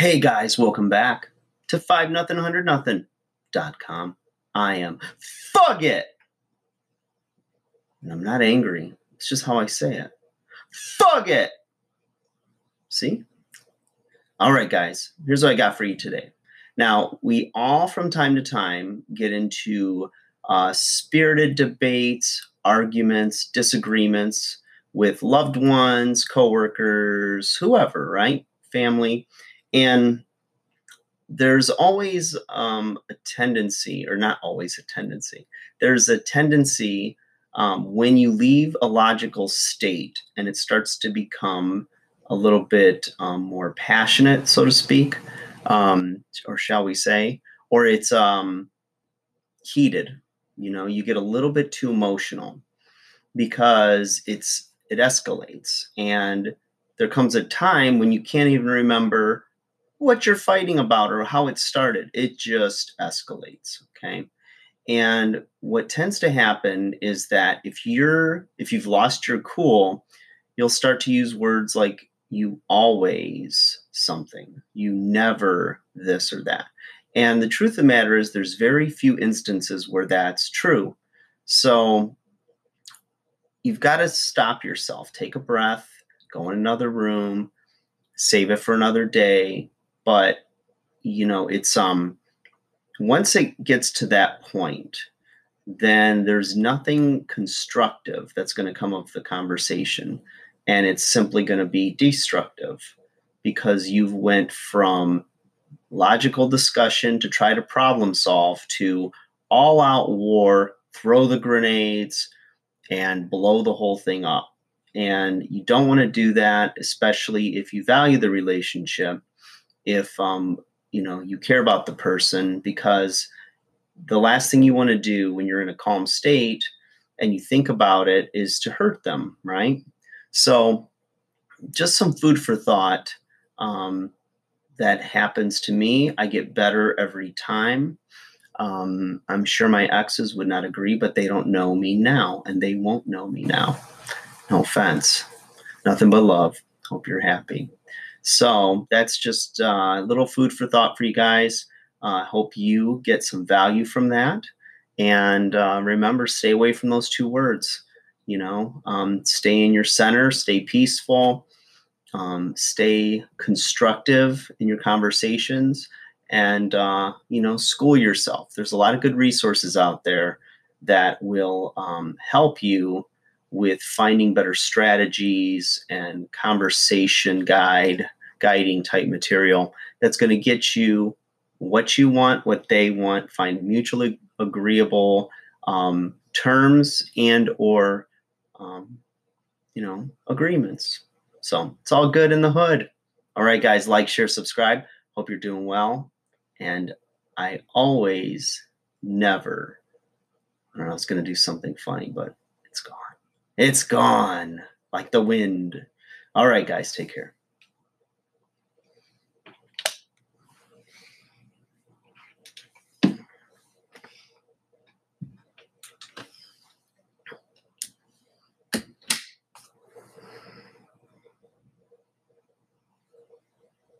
Hey guys, welcome back to 5 nothing 100 nothing dot com. I am Fuck it. And I'm not angry. It's just how I say it. Fuck it. See? All right, guys, here's what I got for you today. Now, we all from time to time get into uh, spirited debates, arguments, disagreements with loved ones, coworkers, whoever, right? Family. And there's always um, a tendency, or not always a tendency, there's a tendency um, when you leave a logical state and it starts to become a little bit um, more passionate, so to speak, um, or shall we say, or it's um, heated. You know, you get a little bit too emotional because it's it escalates, and there comes a time when you can't even remember what you're fighting about or how it started. It just escalates. Okay. And what tends to happen is that if you're if you've lost your cool, you'll start to use words like you always something, you never this or that. And the truth of the matter is there's very few instances where that's true. So you've got to stop yourself, take a breath, go in another room, save it for another day, but you know it's um once it gets to that point then there's nothing constructive that's going to come of the conversation and it's simply going to be destructive because you've went from logical discussion to try to problem solve to all out war throw the grenades and blow the whole thing up. And you don't want to do that especially if you value the relationship if um, you know you care about the person because the last thing you want to do when you're in a calm state and you think about it is to hurt them right? So just some food for thought um, that happens to me. I get better every time. Um, i'm sure my exes would not agree but they don't know me now and they won't know me now. No offense. Nothing but love. Hope you're happy so that's just uh, a little food for thought for you guys. I uh, hope you get some value from that. And uh, remember, stay away from those two words. You know, um, stay in your center, stay peaceful, um, stay constructive in your conversations, and, uh, you know, school yourself. There's a lot of good resources out there that will um, help you with finding better strategies and conversation guide guiding type material that's going to get you what you want what they want find mutually agreeable um, terms and or um, you know agreements. So it's all good in the hood. All right guys like share subscribe. Hope you're doing well. And i always never i don't know i was going to do something funny but it's gone. It's gone like the wind. All right, guys, take care.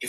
If